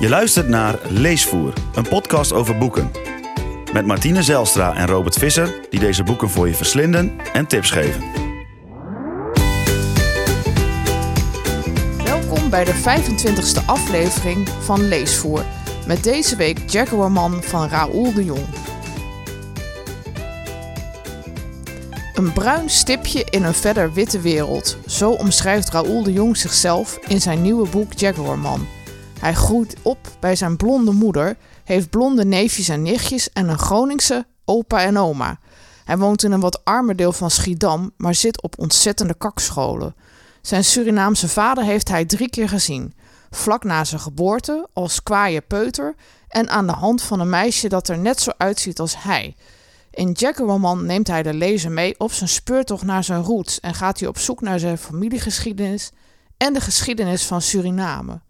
Je luistert naar Leesvoer, een podcast over boeken. Met Martine Zelstra en Robert Visser, die deze boeken voor je verslinden en tips geven. Welkom bij de 25e aflevering van Leesvoer. Met deze week Jaguarman van Raoul de Jong. Een bruin stipje in een verder witte wereld. Zo omschrijft Raoul de Jong zichzelf in zijn nieuwe boek Jaguarman. Hij groeit op bij zijn blonde moeder, heeft blonde neefjes en nichtjes en een Groningse opa en oma. Hij woont in een wat armer deel van Schiedam, maar zit op ontzettende kakscholen. Zijn Surinaamse vader heeft hij drie keer gezien. Vlak na zijn geboorte, als kwaaie peuter en aan de hand van een meisje dat er net zo uitziet als hij. In Jackerman neemt hij de lezer mee op zijn speurtocht naar zijn roots en gaat hij op zoek naar zijn familiegeschiedenis en de geschiedenis van Suriname.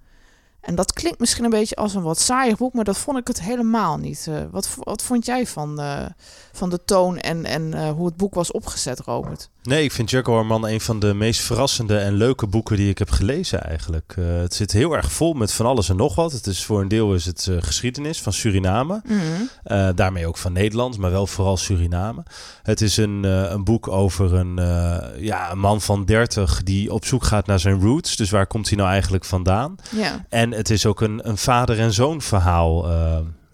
En dat klinkt misschien een beetje als een wat saaier boek, maar dat vond ik het helemaal niet. Uh, wat, wat vond jij van, uh, van de toon en, en uh, hoe het boek was opgezet, Robert? Nee, ik vind Jack Horman een van de meest verrassende en leuke boeken die ik heb gelezen eigenlijk. het zit heel erg vol met van alles en nog wat. Het is voor een deel is het geschiedenis van Suriname. Mm -hmm. daarmee ook van Nederland, maar wel vooral Suriname. Het is een, een boek over een, ja, een man van 30 die op zoek gaat naar zijn roots. Dus waar komt hij nou eigenlijk vandaan? Ja. En het is ook een, een vader- en zoon verhaal.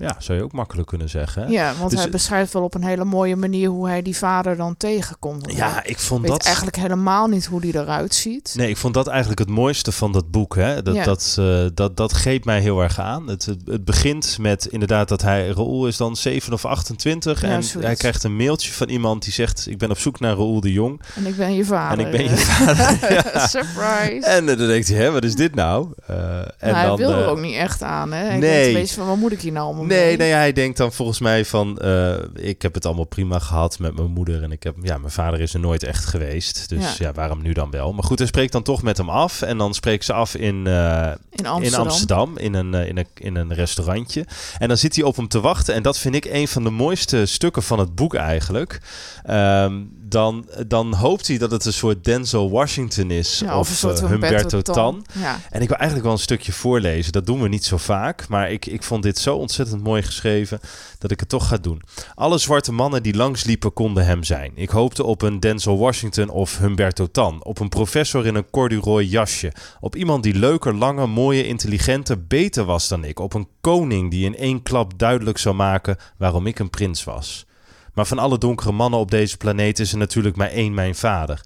Ja, zou je ook makkelijk kunnen zeggen. Ja, want dus, hij beschrijft wel op een hele mooie manier hoe hij die vader dan tegenkomt. Ja, ik vond dat eigenlijk helemaal niet hoe die eruit ziet. Nee, ik vond dat eigenlijk het mooiste van dat boek. Hè? Dat, Ja. dat, uh, dat, dat greep mij heel erg aan. Het, het, begint met inderdaad dat hij, Raoul is dan 7 of 28 Ja, en zoiets. hij krijgt een mailtje van iemand die zegt: Ik ben op zoek naar Raoul de Jong. En ik ben je vader. En ik ben je vader. Ja. Surprise. En uh, dan denkt hij: Hè, wat is dit nou? Uh, en Nou, hij dan, wil er eh, ook niet echt aan, hè? Hij nee. denkt beetje van, wat moet ik hier nou allemaal Nee, nee, hij denkt dan volgens mij van... eh, ik heb het allemaal prima gehad met mijn moeder. En ik heb, ja, mijn vader is er nooit echt geweest. Dus Ja. ja, waarom nu dan wel? Maar goed, hij spreekt dan toch met hem af. En dan spreekt ze af in, eh, In Amsterdam. in Amsterdam, in een, eh, in, een, in een restaurantje. En dan zit hij op hem te wachten. En dat vind ik een van de mooiste stukken van het boek eigenlijk. Ehm, dan, dan hoopt hij dat het een soort Denzel Washington is. Ja, of een soort eh, Humberto Tan. Tan. Ja. En ik wil eigenlijk wel een stukje voorlezen. Dat doen we niet zo vaak. Maar ik, ik vond dit zo ontzettend mooi geschreven dat ik het toch ga doen. Alle zwarte mannen die langsliepen konden hem zijn. Ik hoopte op een Denzel Washington of Humberto Tan. Op een professor in een corduroy jasje. Op iemand die leuker, lange, mooie, intelligente, beter was dan ik. Op een koning die in één klap duidelijk zou maken waarom ik een prins was. Maar van alle donkere mannen op deze planeet is er natuurlijk maar één mijn vader.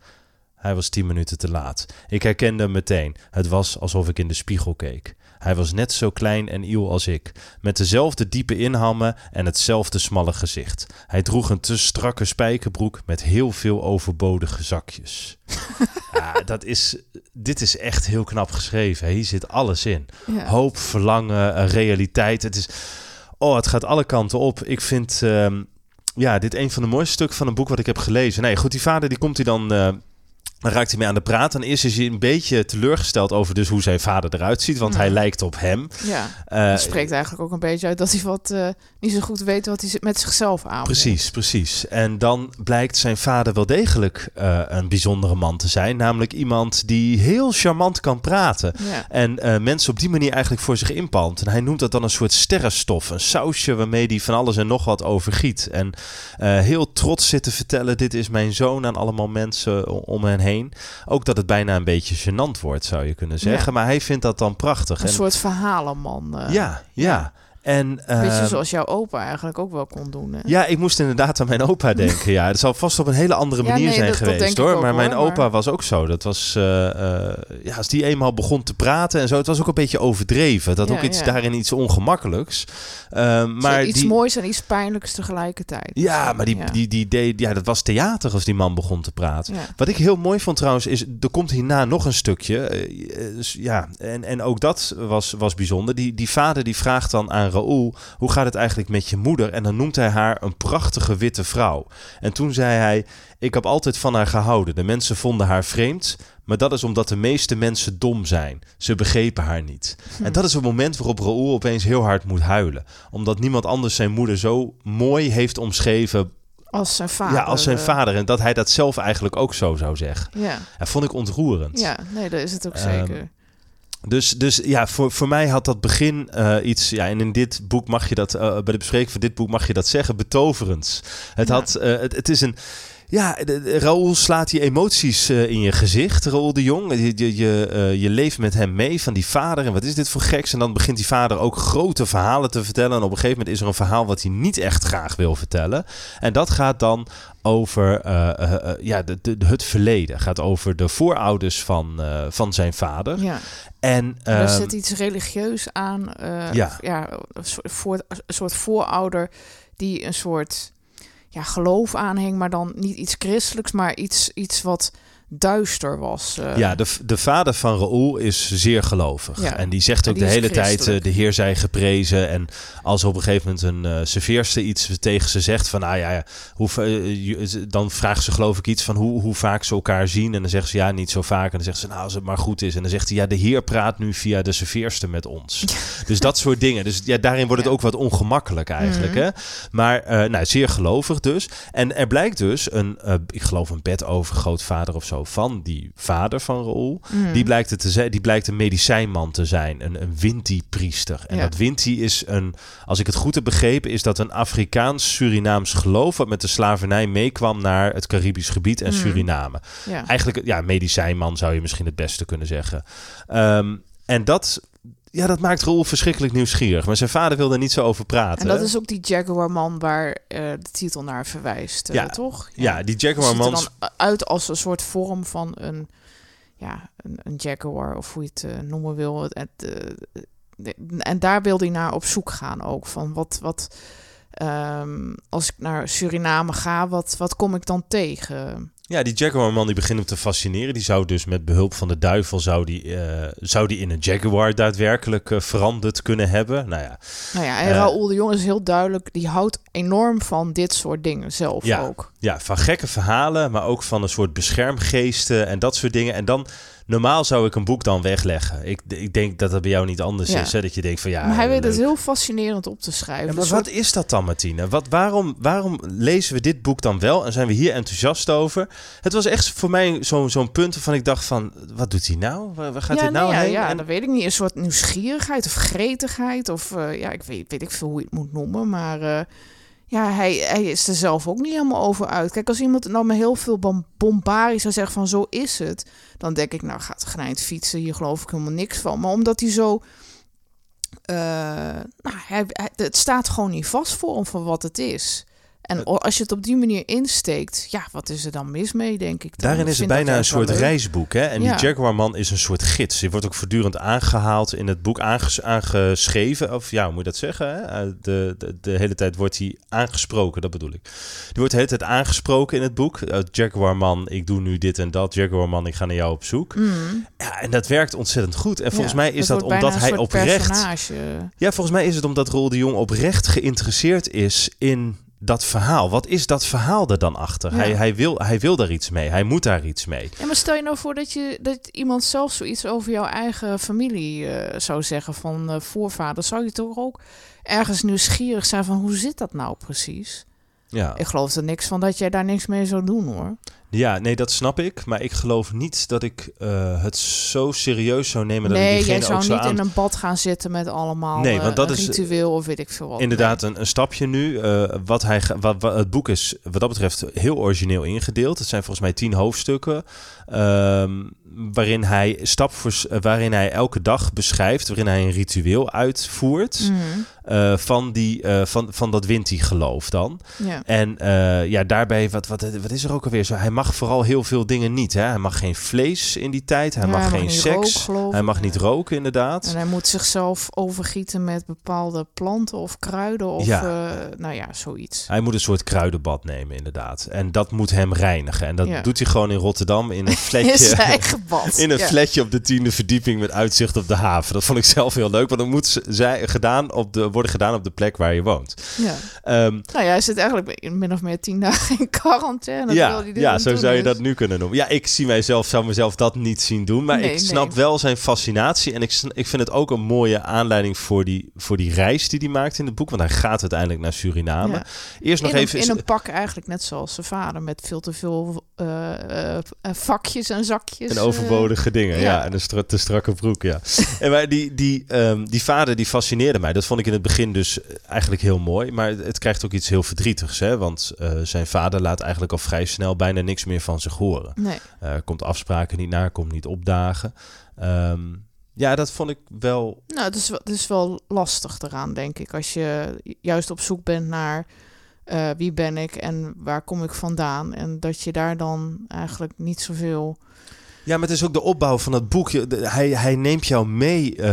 Hij was tien minuten te laat. Ik herkende hem meteen. Het was alsof ik in de spiegel keek. Hij was net zo klein en iel als ik, met dezelfde diepe inhammen en hetzelfde smalle gezicht. Hij droeg een te strakke spijkerbroek met heel veel overbodige zakjes. ja, dat is, dit is echt heel knap geschreven. Hier zit alles in. Ja. Hoop, verlangen, realiteit. Het is, oh, het gaat alle kanten op. Ik vind, ehm, ja, dit een van de mooiste stukken van een boek wat ik heb gelezen. Nee, goed, die vader die komt hij dan... dan raakt hij mee aan de praat. En eerst is hij een beetje teleurgesteld over dus hoe zijn vader eruit ziet. Want Ja. hij lijkt op hem. ja. Eh, Het spreekt eigenlijk ook een beetje uit dat hij wat eh, niet zo goed weet wat hij met zichzelf aan Precies, precies. En dan blijkt zijn vader wel degelijk eh, een bijzondere man te zijn. Namelijk iemand die heel charmant kan praten. Ja. En mensen op die manier eigenlijk voor zich inpalmt. En hij noemt dat dan een soort sterrenstof. Een sausje waarmee hij van alles en nog wat overgiet. En heel trots zit te vertellen: Dit is mijn zoon aan allemaal mensen om hen heen. Ook dat het bijna een beetje gênant wordt, zou je kunnen zeggen. Ja. Maar hij vindt dat dan prachtig. Een En, soort verhalenman. eh. ja, ja. En, Beetje ehm, zoals jouw opa eigenlijk ook wel kon doen. Hè? ja, ik moest inderdaad aan mijn opa denken. Ja, het zal vast op een hele andere Ja, manier nee, zijn dat- geweest hoor. maar mijn opa maar- was ook zo. Dat was, eh, eh, ja, als die eenmaal begon te praten en zo, het was ook een beetje overdreven. Dat Ja, ook iets ja. daarin iets ongemakkelijks. Eh, maar iets die, moois en iets pijnlijks tegelijkertijd. Ja, maar die. Die, die deed, ja, dat was theater als die man begon te praten. Wat ik heel mooi vond trouwens, is er komt hierna nog een stukje. eh, ja, en, en ook dat was, was bijzonder. Die, die vader die vraagt dan aan Raoul, hoe gaat het eigenlijk met je moeder? En dan noemt hij haar een prachtige witte vrouw. En toen zei hij, ik heb altijd van haar gehouden. De mensen vonden haar vreemd, maar dat is omdat de meeste mensen dom zijn. Ze begrepen haar niet. En dat is het moment waarop Raoul opeens heel hard moet huilen. Omdat niemand anders zijn moeder zo mooi heeft omschreven Als zijn vader. ja, als zijn vader. En dat hij dat zelf eigenlijk ook zo zou zeggen. Ja, Dat vond ik ontroerend. ja, nee, dat is het ook Ehm, zeker. Dus, dus ja, voor, voor mij had dat begin eh, iets. Ja, en in dit boek mag je dat. eh, bij de bespreking van dit boek mag je dat zeggen. Betoverends. Het, Ja. had, eh, het, het is een. Ja, de, de- Raoul slaat die emoties eh, in je gezicht, Raoul de Jong. Je, je, je, eh, je leeft met hem mee van die vader en wat is dit voor geks. En dan begint die vader ook grote verhalen te vertellen. En op een gegeven moment is er een verhaal wat hij niet echt graag wil vertellen. En dat gaat dan over eh, ja, de, de, het verleden. Gaat over de voorouders van, van zijn vader. Ja. En, er ehm, zit iets religieus aan. Ja. ja, voor, een soort voorouder die een soort ja, geloof aanhing, maar dan niet iets christelijks, maar iets, iets wat duister was. eh. Ja, de, de vader van Raoul is zeer gelovig. Ja, En die zegt ook die de hele tijd, eh, de Heer zij geprezen. En als op een gegeven moment een serveerster iets tegen ze zegt van, ah ja, ja hoe, dan vraagt ze geloof ik iets van hoe, hoe vaak ze elkaar zien. En dan zegt ze, ja, niet zo vaak. En dan zegt ze, nou, als het maar goed is. En dan zegt hij, ja, de Heer praat nu via de serveerster met ons. Dus dat soort dingen. Dus ja, daarin wordt het Ja. ook wat ongemakkelijk eigenlijk. Mhm. Hè? Maar nou, zeer gelovig dus. En er blijkt dus een, ik geloof een bedovergrootvader of zo van die vader van Raoul. Mhm. Die blijkt, het te zijn, die blijkt een medicijnman te zijn, een, een Winti-priester. En Ja. dat Winti is een, als ik het goed heb begrepen, is dat een Afrikaans-Surinaams geloof wat met de slavernij meekwam naar het Caribisch gebied en Mhm. Suriname. ja. Eigenlijk, ja, medicijnman zou je misschien het beste kunnen zeggen. Ehm, en dat, ja, dat maakt Raoul verschrikkelijk nieuwsgierig. Maar zijn vader wilde er niet zo over praten. En dat is ook die Jaguar-man waar eh, de titel naar verwijst, eh, Ja. toch? ja, die Het ziet er dan uit als een soort vorm van een, ja, een, een jaguar, of hoe je het eh, noemen wil. Het, en daar wil hij naar op zoek gaan ook. Van wat, wat ehm, als ik naar Suriname ga, wat, wat kom ik dan tegen? Ja, die Jaguar-man die begint hem te fascineren. Die zou dus met behulp van de duivel zou die, eh, zou die in een Jaguar daadwerkelijk eh, veranderd kunnen hebben. Nou ja, Nou ja, en Eh. Raoul de Jong is heel duidelijk, die houdt enorm van dit soort dingen zelf Ja. ook. ja, van gekke verhalen, maar ook van een soort beschermgeesten en dat soort dingen. En dan, normaal zou ik een boek dan wegleggen. Ik, ik denk dat dat bij jou niet anders Ja. is. Hè? Dat je denkt van ja. maar hij weet het heel fascinerend op te schrijven. Ja, maar wat is dat dan, Martine? Wat, waarom, waarom lezen we dit boek dan wel en zijn we hier enthousiast over? Het was echt voor mij zo'n zo'n punt waarvan ik dacht van, wat doet hij nou? Waar, gaat ja, dit nou nee, heen? Ja, En- dat weet ik niet. Een soort nieuwsgierigheid of gretigheid. Of eh, ja, ik weet, weet ik veel hoe je het moet noemen. Maar eh, ja, hij, hij is er zelf ook niet helemaal over uit. Kijk, als iemand nou met heel veel bom- bombardie zou zeggen van zo is het. Dan denk ik, nou gaat genijnd fietsen. Hier geloof ik helemaal niks van. Maar omdat hij zo... eh, nou, hij, hij- het staat gewoon niet vast voor hem van wat het is. En o- als je het op die manier insteekt, ja, wat is er dan mis mee, denk ik. dan? Daarin is het bijna een soort reisboek. Hè? En Ja. die Jaguarman is een soort gids. Die wordt ook voortdurend aangehaald in het boek, aanges- aangeschreven. Of ja, hoe moet je dat zeggen? Hè? Eh, De, de, de hele tijd wordt hij aangesproken, dat bedoel ik. Die wordt de hele tijd aangesproken in het boek. Eh, Jaguarman, ik doe nu dit en dat. Jaguarman, ik ga naar jou op zoek. Mm. Ja, en dat werkt ontzettend goed. En volgens Ja, mij is dat omdat hij oprecht... personage. Ja, volgens mij is het omdat Roel de Jong oprecht geïnteresseerd is in dat verhaal. Wat is dat verhaal er dan achter? Ja. Hij, hij, wil, hij wil daar iets mee. Hij moet daar iets mee. Ja, maar stel je nou voor dat, je, dat iemand zelf zoiets over jouw eigen familie eh, zou zeggen van eh voorvaders. Zou je toch ook ergens nieuwsgierig zijn van hoe zit dat nou precies? Ja. Ik geloof er niks van dat jij daar niks mee zou doen hoor. Ja, nee, dat snap ik. Maar ik geloof niet dat ik eh, het zo serieus zou nemen dat ik nee, jij diegene zou ook niet aan... in een bad gaan zitten met allemaal Nee, eh, want dat een is- ritueel of weet ik veel wat. Inderdaad, een, een stapje nu. Eh, wat hij, wat, wat- het boek is wat dat betreft heel origineel ingedeeld. Het zijn volgens mij tien hoofdstukken. ehm, waarin hij stap voor eh, waarin hij elke dag beschrijft, waarin hij een ritueel uitvoert. Nee. Mhm, eh, van, die, eh, van, van dat Winti-geloof dan. ja. En eh, ja, daarbij, wat, wat, wat is er ook alweer zo? Hij mag vooral heel veel dingen niet. Hè? Hij mag geen vlees in die tijd. Hij Ja, mag geen seks. roken, hij mag niet roken, inderdaad. En hij moet zichzelf overgieten met bepaalde planten of kruiden of Ja. eh, nou ja, zoiets. Hij moet een soort kruidenbad nemen, inderdaad. En dat moet hem reinigen. En dat Ja. doet hij gewoon in Rotterdam in een bad. In een Ja. flatje op de tiende verdieping met uitzicht op de haven. Dat vond ik zelf heel leuk, want dan moet zij gedaan op de, worden gedaan op de plek waar je woont. Ja. Ehm, Nou ja, hij zit eigenlijk min of meer tien dagen in quarantaine. Dat wil ja, hij dit ja. Zo zou je dat nu kunnen noemen. Ja, ik zie mijzelf, zou mezelf dat niet zien doen. Maar Nee, ik snap nee. wel zijn fascinatie. En ik, ik vind het ook een mooie aanleiding voor die, voor die reis die hij maakt in het boek. Want hij gaat uiteindelijk naar Suriname. Ja. Eerst nog in, even... een, in een pak eigenlijk net zoals zijn vader. Met veel te veel eh, eh, vakjes en zakjes. En eh. overbodige dingen, ja. ja. En een stra- te strakke broek, ja. en maar die, die, ehm, die vader, die fascineerde mij. Dat vond ik in het begin dus eigenlijk heel mooi. Maar het, krijgt ook iets heel verdrietigs, hè. Want zijn vader laat eigenlijk al vrij snel bijna niks meer van zich horen. Nee. Eh, komt afspraken niet na, komt niet opdagen. Ehm, ja, dat vond ik wel... Nou, het is, het is wel lastig eraan, denk ik. Als je juist op zoek bent naar eh, wie ben ik en waar kom ik vandaan. En dat je daar dan eigenlijk niet zoveel... Ja, maar het is ook de opbouw van dat boek. Hij, hij neemt jou mee, eh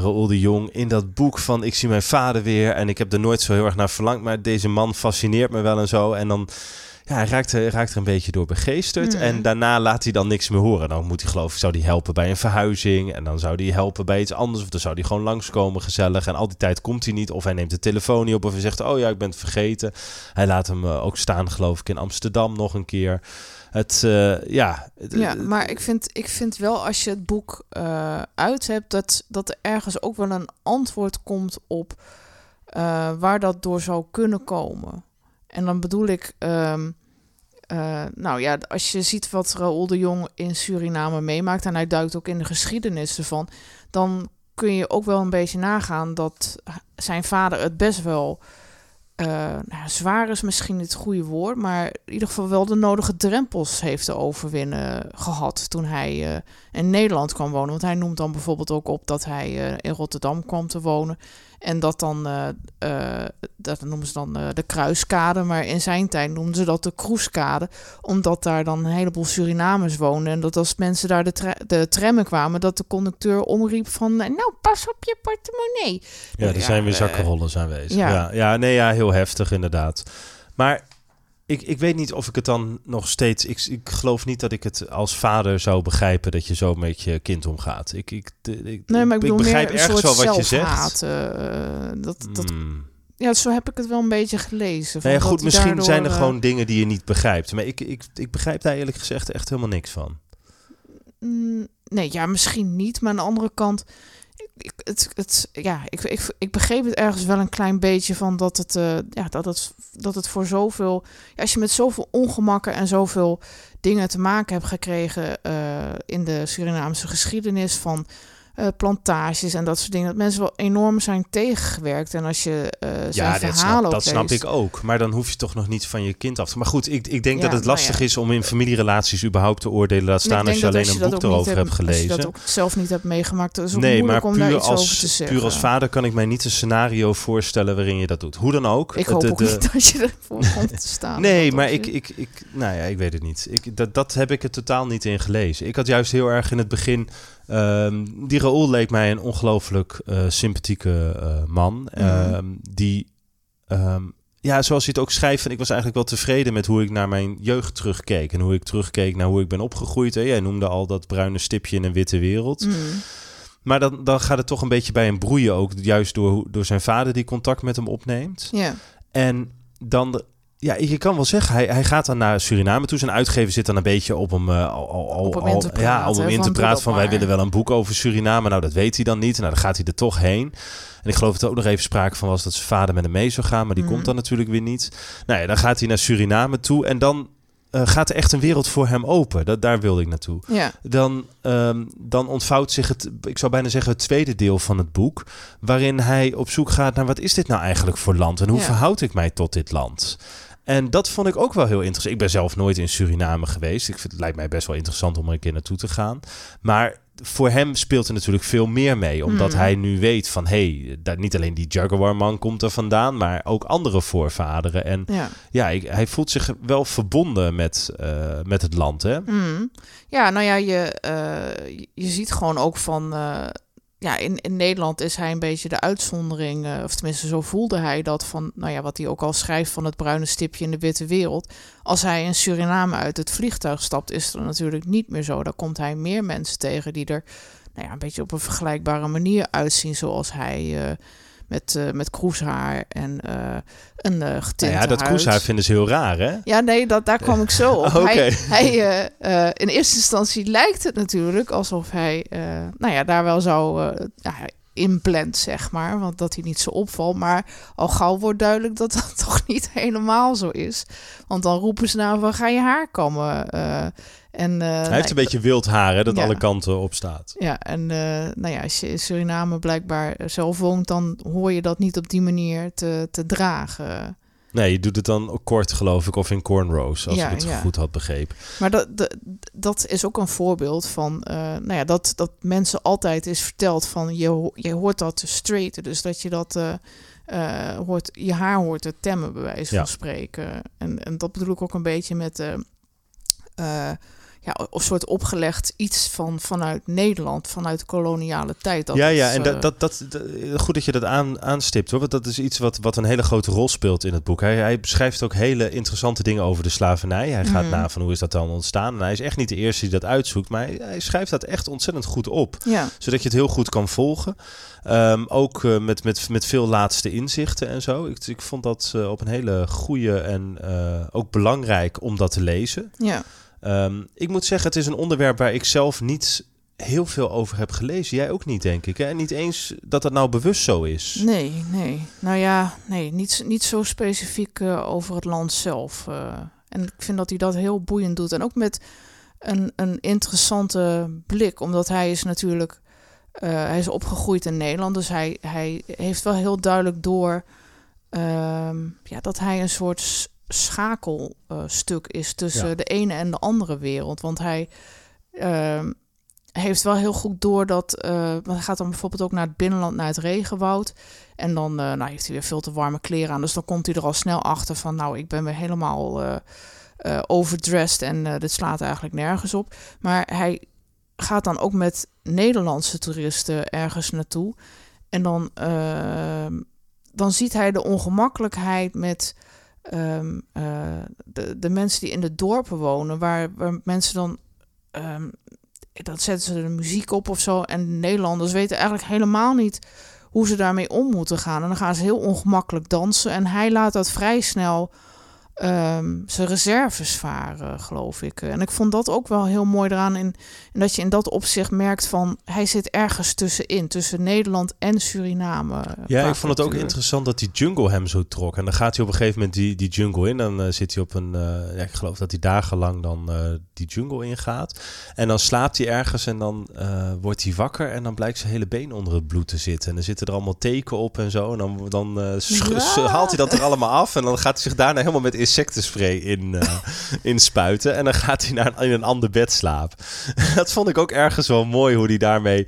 Raoul de Jong, in dat boek van ik zie mijn vader weer en ik heb er nooit zo heel erg naar verlangd, maar deze man fascineert me wel en zo. En dan, ja, hij raakt, er- raakt er een beetje door begeesterd Mm. en daarna laat hij dan niks meer horen. Dan moet hij geloof ik, zou hij helpen bij een verhuizing en dan zou hij helpen bij iets anders of dan zou hij gewoon langskomen gezellig. En al die tijd komt hij niet of hij neemt de telefoon niet op of hij zegt, oh ja, ik ben het vergeten. Hij laat hem eh, ook staan geloof ik in Amsterdam nog een keer. Het, eh, ja... maar ik vind, ik vind wel als je het boek eh, uit hebt... Dat, dat er ergens ook wel een antwoord komt op eh, waar dat door zou kunnen komen. En dan bedoel ik... ehm, eh, nou ja, als je ziet wat Raoul de Jong in Suriname meemaakt... en hij duikt ook in de geschiedenis ervan... dan kun je ook wel een beetje nagaan dat zijn vader het best wel... eh, nou, zwaar is misschien het goede woord, maar in ieder geval wel de nodige drempels heeft te overwinnen gehad toen hij eh, in Nederland kwam wonen. Want hij noemt dan bijvoorbeeld ook op dat hij in Rotterdam kwam te wonen. En dat dan, eh, eh, dat noemen ze dan eh, de Kruiskade, maar in zijn tijd noemden ze dat de Kroeskade. Omdat daar dan een heleboel Surinamers woonden. En dat als mensen daar de, tra- de trammen kwamen, dat de conducteur omriep van, nou pas op je portemonnee. Ja, er Ja, zijn weer zakkenrollers aanwezig. ja. Ja. Ja, nee, ja, heel heftig inderdaad. Maar ik, ik weet niet of ik het dan nog steeds... Ik, ik geloof niet dat ik het als vader zou begrijpen... dat je zo met je kind omgaat. Ik, ik, ik, Nee, maar ik bedoel begrijp meer een ergens soort wel wat je zegt. zelfhaat. eh, dat, dat, Hmm. ja, zo heb ik het wel een beetje gelezen. Nee, dat goed, misschien daardoor, zijn er eh, gewoon dingen die je niet begrijpt. Maar ik, ik, ik begrijp daar eerlijk gezegd echt helemaal niks van. Mm, nee, ja, misschien niet. Maar aan de andere kant, ik, het, ja, ik, ik, ik begreep het ergens wel een klein beetje van dat het, eh, ja, dat het, dat het voor zoveel, ja, als je met zoveel ongemakken en zoveel dingen te maken hebt gekregen eh, in de Surinaamse geschiedenis van eh, plantages en dat soort dingen, dat mensen wel enorm zijn tegengewerkt. En als je eh zijn Ja, dat, snap, dat snap ik ook. Maar dan hoef je toch nog niet van je kind af te... Maar goed, ik, ik denk Ja, dat het nou lastig ja. is om in familierelaties überhaupt te oordelen. Laat staan als je alleen als een boek erover hebt Als je gelezen. dat ook zelf niet hebt meegemaakt, is ook Nee, maar daar puur iets over te als, zeggen. puur als vader kan ik mij niet een scenario voorstellen waarin je dat doet. Hoe dan ook. Ik hoop de- ook de- niet dat je ervoor komt te staan. Nee, maar ik, ik, ik, nou ja, ik weet het niet. Ik, dat, dat heb ik er totaal niet in gelezen. Ik had juist heel erg in het begin. Ehm, die Raoul leek mij een ongelooflijk eh, sympathieke eh, man. Mhm. ehm, die, ehm, ja, zoals hij het ook schrijft. En ik was eigenlijk wel tevreden met hoe ik naar mijn jeugd terugkeek. En hoe ik terugkeek naar hoe ik ben opgegroeid. Hè. Jij noemde al dat bruine stipje in een witte wereld. Mm. Maar dan, dan gaat het toch een beetje bij hem broeien ook. Juist door, door zijn vader die contact met hem opneemt. Ja, En dan, de- ja, je kan wel zeggen, hij, hij gaat dan naar Suriname toe. Zijn uitgever zit dan een beetje op hem, eh, al, al, Op hem al- in te ja, praten, om hem hè, in te praten van wij willen wel een boek over Suriname. Nou, dat weet hij dan niet. Nou, dan gaat hij er toch heen. En ik geloof dat er ook nog even sprake van was dat zijn vader met hem mee zou gaan. Maar die Mhm. komt dan natuurlijk weer niet. Nou ja, dan gaat hij naar Suriname toe. En dan eh, gaat er echt een wereld voor hem open. Dat, daar wilde ik naartoe ja. dan, ehm, dan ontvouwt zich het, ik zou bijna zeggen, het tweede deel van het boek. Waarin hij op zoek gaat naar wat is dit nou eigenlijk voor land en hoe Ja. verhoud ik mij tot dit land? En dat vond ik ook wel heel interessant. Ik ben zelf nooit in Suriname geweest. Ik vind, het lijkt mij best wel interessant om er een keer naartoe te gaan. Maar voor hem speelt er natuurlijk veel meer mee. Omdat Mhm. hij nu weet van... hé, hey, daar niet alleen die Jaguar-man komt er vandaan... maar ook andere voorvaderen. En ja. ja, ik, hij voelt zich wel verbonden met, eh, met het land, hè? Mm. Ja, nou ja, je, eh, je- je ziet gewoon ook van... eh, ja, in, in Nederland is hij een beetje de uitzondering. eh, of tenminste, zo voelde hij dat van... Nou ja, wat hij ook al schrijft van het bruine stipje in de witte wereld. Als hij in Suriname uit het vliegtuig stapt, is dat natuurlijk niet meer zo. Dan komt hij meer mensen tegen die er... Nou ja, een beetje op een vergelijkbare manier uitzien zoals hij... eh, met, eh, met kroeshaar en eh een uh, Nou getinte ja, dat kroeshaar vinden ze heel raar, hè? Ja, nee, dat, daar kwam ik zo op. Hij, hij, in eerste instantie lijkt het natuurlijk alsof hij, nou ja, daar wel zou ja, inplant, zeg maar, want dat hij niet zo opvalt. Maar al gauw wordt duidelijk dat dat toch niet helemaal zo is. Want dan roepen ze nou van, ga je haar kammen? Eh, en, eh, Hij heeft een beetje wild haar, hè, dat Ja. alle kanten op staat. Ja, en eh, nou ja, als je in Suriname blijkbaar zelf woont, dan hoor je dat niet op die manier te, te dragen. Nee, je doet het dan kort, geloof ik, of in cornrows, als Ja, ik het ja. goed had begrepen. Maar dat, dat, dat is ook een voorbeeld van, eh, nou ja, dat, dat mensen altijd is verteld van, je, je hoort dat te straighten. Dus dat je dat, hoort, je haar hoort te temmen, bij wijze Ja. van spreken. En, en dat bedoel ik ook een beetje met, eh, ja, een soort opgelegd iets van, vanuit Nederland, vanuit de koloniale tijd. Dat ja, ja, en eh, dat, dat, dat, dat- goed dat je dat aan, aanstipt, hoor. Want dat is iets wat, wat een hele grote rol speelt in het boek. Hij, hij beschrijft ook hele interessante dingen over de slavernij. Hij gaat Mhm. na van hoe is dat dan ontstaan. En hij is echt niet de eerste die dat uitzoekt, maar hij, hij schrijft dat echt ontzettend goed op. ja. Zodat je het heel goed kan volgen. Ehm, ook eh, met, met, met veel laatste inzichten en zo. Ik, ik vond dat eh, op een hele goede en eh, ook belangrijk om dat te lezen. Ja, Ehm, ik moet zeggen, het is een onderwerp waar ik zelf niet heel veel over heb gelezen. Jij ook niet, denk ik. En niet eens dat dat nou bewust zo is. nee, nee. Nou ja, nee, niet, niet zo specifiek eh, over het land zelf. eh. en ik vind dat hij dat heel boeiend doet. En ook met een, een interessante blik, omdat hij is natuurlijk... eh, hij is opgegroeid in Nederland, dus hij, hij heeft wel heel duidelijk door... ehm, ja, dat hij een soort schakelstuk is tussen Ja. de ene en de andere wereld. Want hij ehm, heeft wel heel goed door dat... want hij gaat dan bijvoorbeeld ook naar het binnenland, naar het regenwoud. En dan eh, nou, heeft hij weer veel te warme kleren aan. Dus dan komt hij er al snel achter van... nou, ik ben weer helemaal eh, overdressed en dit slaat eigenlijk nergens op. Maar hij gaat dan ook met Nederlandse toeristen ergens naartoe. En dan, ehm, dan ziet hij de ongemakkelijkheid met ehm, eh, de, de mensen die in de dorpen wonen, waar, waar mensen dan. ehm, dan zetten ze de muziek op of zo. En de Nederlanders weten eigenlijk helemaal niet hoe ze daarmee om moeten gaan. En dan gaan ze heel ongemakkelijk dansen. En hij laat dat vrij snel ehm, zijn reserves varen, geloof ik. En ik vond dat ook wel heel mooi eraan. In, in dat je in dat opzicht merkt van... hij zit ergens tussenin, tussen Nederland en Suriname. Ja, ik vond het ook interessant dat die jungle hem zo trok. En dan gaat hij op een gegeven moment die, die jungle in. Dan eh, zit hij op een... eh, ja, ik geloof dat hij dagenlang dan eh, die jungle ingaat. En dan slaapt hij ergens en dan wordt hij wakker. En dan blijkt zijn hele been onder het bloed te zitten. En dan zitten er allemaal teken op en zo. En dan, dan Ja. haalt hij dat er allemaal af. En dan gaat hij zich daarna helemaal met insectenspray in, eh in spuiten. En dan gaat hij naar in een ander bed slapen. dat vond ik ook ergens wel mooi hoe hij daarmee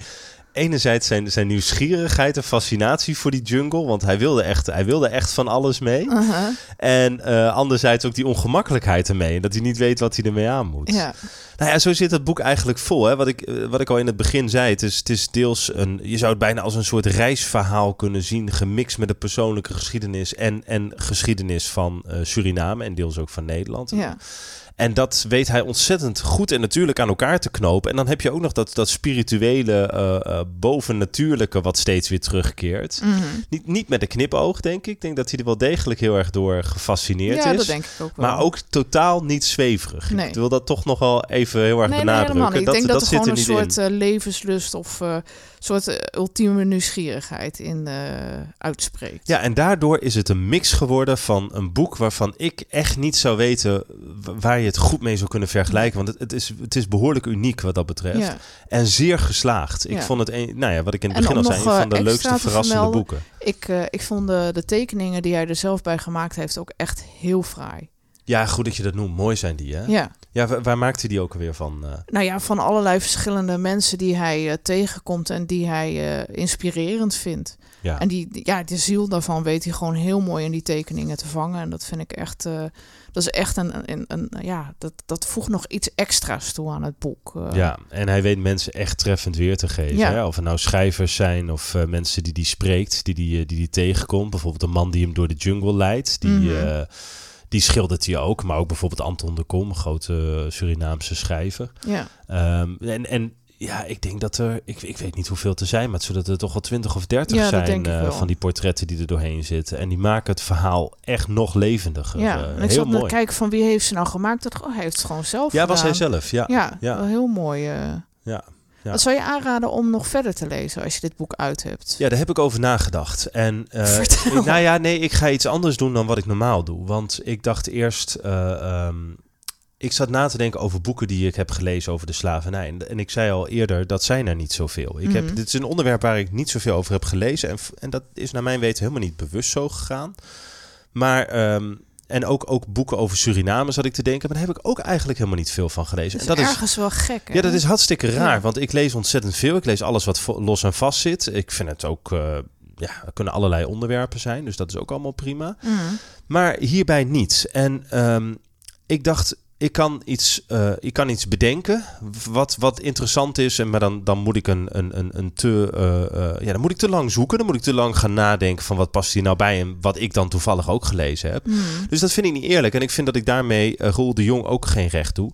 enerzijds zijn, zijn nieuwsgierigheid en fascinatie voor die jungle. Want hij wilde echt, hij wilde echt van alles mee. Uh-huh. En eh, anderzijds ook die ongemakkelijkheid ermee. En dat hij niet weet wat hij ermee aan moet. Ja, Nou ja, zo zit het boek eigenlijk vol. Hè? Wat, ik, eh, wat ik al in het begin zei. Het is, het is deels een. Je zou het bijna als een soort reisverhaal kunnen zien. Gemixt met de persoonlijke geschiedenis. En, en geschiedenis van eh, Suriname. En deels ook van Nederland. ja. En dat weet hij ontzettend goed en natuurlijk aan elkaar te knopen. En dan heb je ook nog dat, dat spirituele, eh, eh, bovennatuurlijke wat steeds weer terugkeert. Mhm. Niet, niet met een knipoog, denk ik. Ik denk dat hij er wel degelijk heel erg door gefascineerd ja is. dat denk ik ook wel. Maar ook totaal niet zweverig. Nee. Ik wil dat toch nog wel even heel erg nee, nee, benadrukken. helemaal niet. Ik denk dat, er zit gewoon er een soort in. eh, levenslust of soort eh, ultieme nieuwsgierigheid in eh, uitspreekt. Ja, en daardoor is het een mix geworden van een boek waarvan ik echt niet zou weten waar je het goed mee zou kunnen vergelijken. Want het, het, is, het is behoorlijk uniek wat dat betreft. Ja. En zeer geslaagd. Ik Ja. vond het, een, nou ja, wat ik in het begin al zei, een van eh, de leukste verrassende vermelden, boeken. Ik, ik vond de, de tekeningen die hij er zelf bij gemaakt heeft ook echt heel fraai. Ja, goed dat je dat noemt. Mooi zijn die, hè? Ja. Ja, waar, maakte hij die ook alweer van? eh? Nou ja, van allerlei verschillende mensen die hij eh, tegenkomt en die hij eh, inspirerend vindt. ja. En die, ja, de ziel daarvan weet hij gewoon heel mooi in die tekeningen te vangen. En dat vind ik echt, dat is echt een, een, een ja, dat, dat voegt nog iets extra's toe aan het boek. Ja, en hij weet mensen echt treffend weer te geven. Ja. Hè? Of het nou schrijvers zijn of mensen die die spreekt, die die, die die tegenkomt. Bijvoorbeeld een man die hem door de jungle leidt. Die, Mhm. Die schildert hij ook. Maar ook bijvoorbeeld Anton de Kom, grote Surinaamse schrijver. ja. Ehm, en, en Ja, ik denk dat er, ik, ik weet niet hoeveel te zijn, maar zodat er toch wel 20 of 30 Ja, zijn eh, van die portretten die er doorheen zitten. En die maken het verhaal echt nog levendiger. Ja, Eh, en ik heel zat te mooi. kijken van wie heeft ze nou gemaakt. Dat, oh, hij heeft het gewoon zelf Ja, was hij zelf, ja. Ja, Ja. heel mooi. eh. Ja, ja. Wat zou je aanraden om nog verder te lezen als je dit boek uit hebt? Ja, daar heb ik over nagedacht. En Vertel. ik- nou ja, nee, ik ga iets anders doen dan wat ik normaal doe. Want ik dacht eerst, eh, ehm, ik zat na te denken over boeken die ik heb gelezen over de slavernij. En, ik zei al eerder, dat zijn er niet zoveel. Ik heb, Mhm. dit is een onderwerp waar ik niet zoveel over heb gelezen. En, en dat is naar mijn weten helemaal niet bewust zo gegaan. Maar, ehm, en ook, ook boeken over Suriname zat ik te denken. Maar daar heb ik ook eigenlijk helemaal niet veel van gelezen. Dat en is ergens wel gek. hè? ja, dat is hartstikke raar, Ja. want ik lees ontzettend veel. Ik lees alles wat los en vast zit. Ik vind het ook, eh, ja, er kunnen allerlei onderwerpen zijn, dus dat is ook allemaal prima. Mhm. Maar hierbij niet. En ehm, ik dacht, ik kan iets, eh, ik kan iets bedenken wat, wat interessant is. En maar dan, dan moet ik een, een, een, een te, eh, eh, ja, dan moet ik te lang zoeken. Dan moet ik te lang gaan nadenken van wat past hier nou bij en wat ik dan toevallig ook gelezen heb. Mhm. Dus dat vind ik niet eerlijk. En ik vind dat ik daarmee Roel de Jong ook geen recht doe.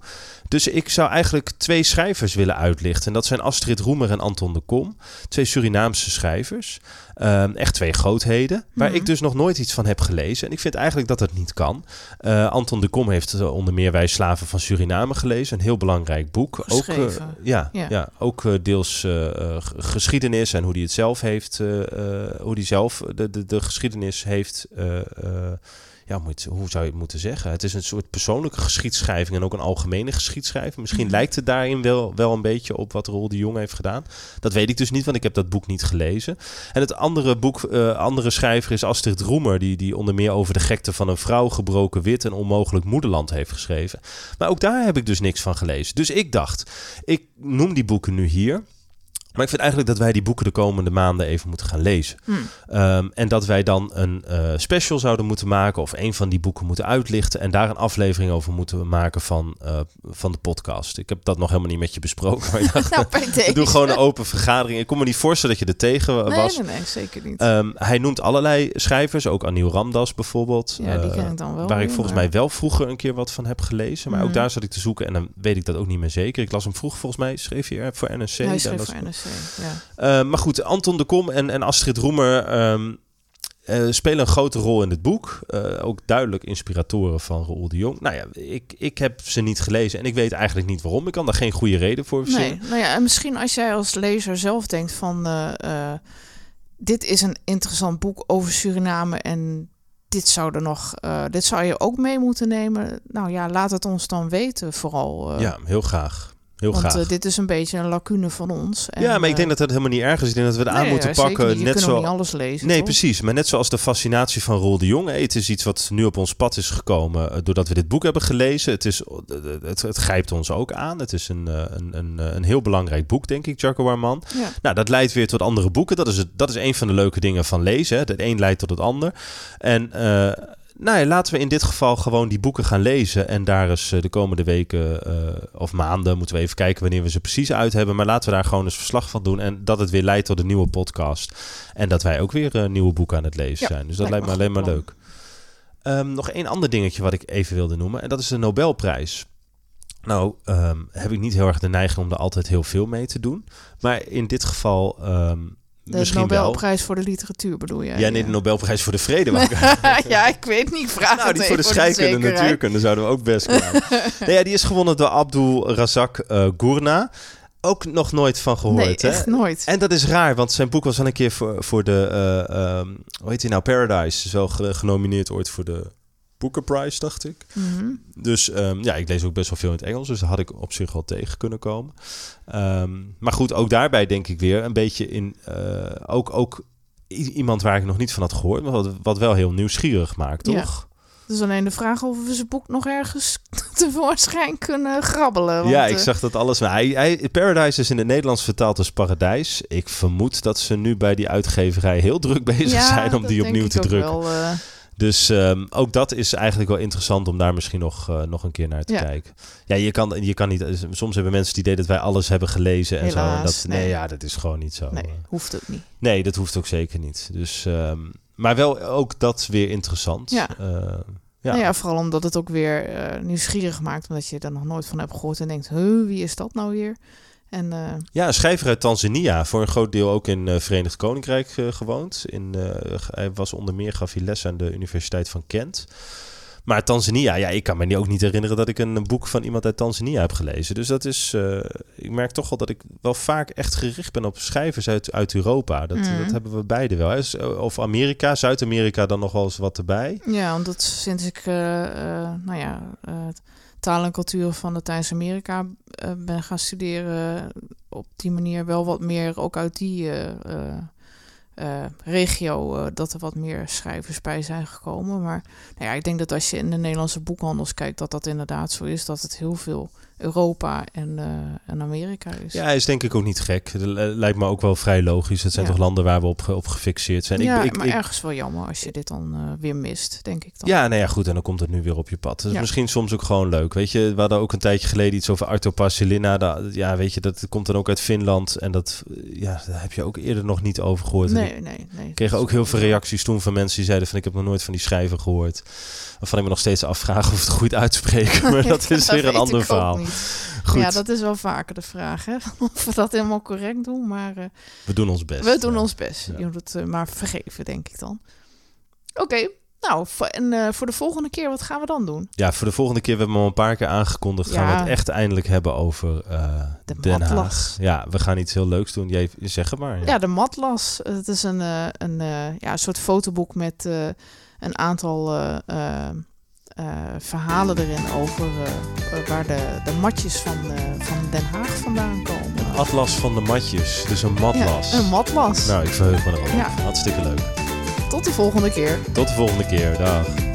Dus ik zou eigenlijk twee schrijvers willen uitlichten. En dat zijn Astrid Roemer en Anton de Kom. Twee Surinaamse schrijvers. Um, echt twee grootheden. Waar Mhm. ik dus nog nooit iets van heb gelezen. En ik vind eigenlijk dat het niet kan. Uh, Anton de Kom heeft uh, onder meer Wij Slaven van Suriname gelezen. Een heel belangrijk boek. Ook, uh, ja, ja. ja, ook uh, deels geschiedenis en hoe hij het zelf heeft. hoe hij zelf de, de, de geschiedenis heeft ja, moet, hoe zou je het moeten zeggen? Het is een soort persoonlijke geschiedschrijving en ook een algemene geschiedschrijving. Misschien mm. lijkt het daarin wel, wel een beetje op wat Roel de Jong heeft gedaan. Dat weet ik dus niet, want ik heb dat boek niet gelezen. En het andere boek, uh, andere schrijver is Astrid Roemer, die, die onder meer over de gekte van een vrouw, gebroken wit en onmogelijk moederland heeft geschreven. Maar ook daar heb ik dus niks van gelezen. Dus ik dacht, ik noem die boeken nu hier. Maar ik vind eigenlijk dat wij die boeken de komende maanden even moeten gaan lezen. Hmm. Um, en dat wij dan een uh, special zouden moeten maken of een van die boeken moeten uitlichten en daar een aflevering over moeten maken van, uh, van de podcast. Ik heb dat nog helemaal niet met je besproken. Maar ik nou, deze. doe gewoon een open vergadering. Ik kon me niet voorstellen dat je er tegen was. Nee, nee, zeker niet. Um, hij noemt allerlei schrijvers, ook Aniel Ramdas bijvoorbeeld. Ja, die ken ik dan wel. Waar ik volgens maar... mij wel vroeger een keer wat van heb gelezen. Maar Mhm. ook daar zat ik te zoeken en dan weet ik dat ook niet meer zeker. Ik las hem vroeg volgens mij, schreef er voor NRC. Hij schreef voor Ja. Uh, maar goed, Anton de Kom en, en Astrid Roemer um, uh, spelen een grote rol in dit boek. Uh, ook duidelijk inspiratoren van Roel de Jong. Nou ja, ik, ik heb ze niet gelezen en ik weet eigenlijk niet waarom. Ik kan daar geen goede reden voor verzinnen. Nee, nou ja, en misschien als jij als lezer zelf denkt van... Dit is een interessant boek over Suriname en dit zou er nog, uh, dit zou je ook mee moeten nemen. Nou ja, laat het ons dan weten, vooral. Uh, ja, heel graag. Heel want graag. uh, dit is een beetje een lacune van ons. En, ja, maar ik denk dat het helemaal niet erg is. Ik denk dat we het nee, aan moeten ja, pakken. Niet. Je net zo... niet alles lezen. Nee, toch? precies. Maar net zoals de fascinatie van Roel de Jong. Het is iets wat nu op ons pad is gekomen uh, doordat we dit boek hebben gelezen. Het, is, het, het grijpt ons ook aan. Het is een, een, een, een heel belangrijk boek, denk ik, Jacco Warman. Ja. Nou, dat leidt weer tot andere boeken. Dat is, het, dat is een van de leuke dingen van lezen. Hè. Het een leidt tot het ander. En... Uh, nou ja, laten we in dit geval gewoon die boeken gaan lezen. En daar is de komende weken uh, of maanden moeten we even kijken wanneer we ze precies uit hebben. Maar laten we daar gewoon eens verslag van doen. En dat het weer leidt tot een nieuwe podcast. En dat wij ook weer uh, nieuwe boeken aan het lezen ja, zijn. Dus dat lijkt me alleen maar plan. leuk. Um, nog één ander dingetje wat ik even wilde noemen. En dat is de Nobelprijs. Nou, um, heb ik niet heel erg de neiging om er altijd heel veel mee te doen. Maar in dit geval. Um, de Misschien Nobelprijs wel. voor de literatuur bedoel jij? Ja, nee, de Nobelprijs voor de vrede. ja, ik weet niet. Vraag nou, die voor de scheikunde en natuurkunde zouden we ook best kunnen. nou ja, die is gewonnen door Abdul Razak uh, Gurna. Ook nog nooit van gehoord. Nee, hè? echt nooit. En dat is raar, want zijn boek was al een keer voor, voor de... Uh, um, hoe heet hij nou? Paradise. Is wel genomineerd ooit voor de Booker Prize, dacht ik. Mm -hmm. Dus um, ja, ik lees ook best wel veel in het Engels. Dus daar had ik op zich wel tegen kunnen komen. Um, maar goed, ook daarbij denk ik weer een beetje in... Uh, ook, ook iemand waar ik nog niet van had gehoord... maar wat, wat wel heel nieuwsgierig maakt, toch? Ja. Is alleen de vraag of we zijn boek nog ergens tevoorschijn kunnen grabbelen. Want, ja, ik zag dat alles. Maar hij, hij, Paradise is in het Nederlands vertaald als Paradijs. Ik vermoed dat ze nu bij die uitgeverij heel druk bezig ja, zijn om die opnieuw te drukken. Wel, uh... Dus um, ook dat is eigenlijk wel interessant om daar misschien nog, uh, nog een keer naar te ja. kijken. Ja, je kan, je kan niet. Soms hebben mensen het idee dat wij alles hebben gelezen en Helaas, zo. En dat, nee. nee, ja, dat is gewoon niet zo. Nee, hoeft het niet. Nee, dat hoeft ook zeker niet. Dus, um, maar wel ook dat weer interessant. Ja. Uh, ja. Nou ja, vooral omdat het ook weer uh, nieuwsgierig maakt, omdat je er nog nooit van hebt gehoord en denkt, huh, wie is dat nou weer? En eh, Ja, een schrijver uit Tanzania. Voor een groot deel ook in het Verenigd Koninkrijk eh, gewoond. In, hij was onder meer, gaf hij les aan de Universiteit van Kent. Maar Tanzania, ja, ik kan me ook niet herinneren dat ik een, een boek van iemand uit Tanzania heb gelezen. Dus dat is, ik merk toch wel dat ik wel vaak echt gericht ben op schrijvers uit, uit Europa. Dat, Mhm. dat hebben we beide wel. hè. Of Amerika, Zuid-Amerika dan nog wel eens wat erbij. ja, want dat sinds ik, nou ja, taal en cultuur van Latijns-Amerika eh, ben gaan studeren, op die manier wel wat meer, ook uit die eh, eh, regio, dat er wat meer schrijvers bij zijn gekomen. Maar nou ja, ik denk dat als je in de Nederlandse boekhandels kijkt, dat dat inderdaad zo is, dat het heel veel Europa en, eh, en Amerika is. Ja, is denk ik ook niet gek. Het lijkt me ook wel vrij logisch. Het zijn Ja. toch landen waar we op, op gefixeerd zijn. ja, ik, ik, maar ik- ergens wel jammer als je dit dan eh, weer mist, denk ik dan. Ja, nou ja, goed. En dan komt het nu weer op je pad. Dat is Ja. misschien soms ook gewoon leuk. Weet je, we hadden ook een tijdje geleden iets over Arto Passilina. Da- Ja, weet je, dat komt dan ook uit Finland. En dat, ja, daar heb je ook eerder nog niet over gehoord. Nee, nee, nee. Ik kreeg ook heel veel reacties toen van mensen die zeiden van ik heb nog nooit van die schrijver gehoord. Waarvan ik me nog steeds afvraag of het goed uitspreken. Maar dat is weer een ander verhaal. Goed, Ja, dat is wel vaker de vraag, hè? Of we dat helemaal correct doen, maar eh, we doen ons best. we doen Ja. ons best. Je moet het eh, maar vergeven, denk ik dan. Oké, nou, voor, en eh, voor de volgende keer, wat gaan we dan doen? Ja, voor de volgende keer, we hebben al een paar keer aangekondigd, gaan we het echt eindelijk hebben over eh, De Den matlas. Haag. Ja, we gaan iets heel leuks doen. Jij zeg het maar. Ja, de Matlas. Het is een, eh, een, ja, een soort fotoboek met een aantal verhalen erin over waar de, de matjes van, van Den Haag vandaan komen. Atlas van de matjes, dus een matlas. Ja, een matlas. Nou, ik verheug me erop. Ja. Hartstikke leuk. Tot de volgende keer. Tot de volgende keer. Dag.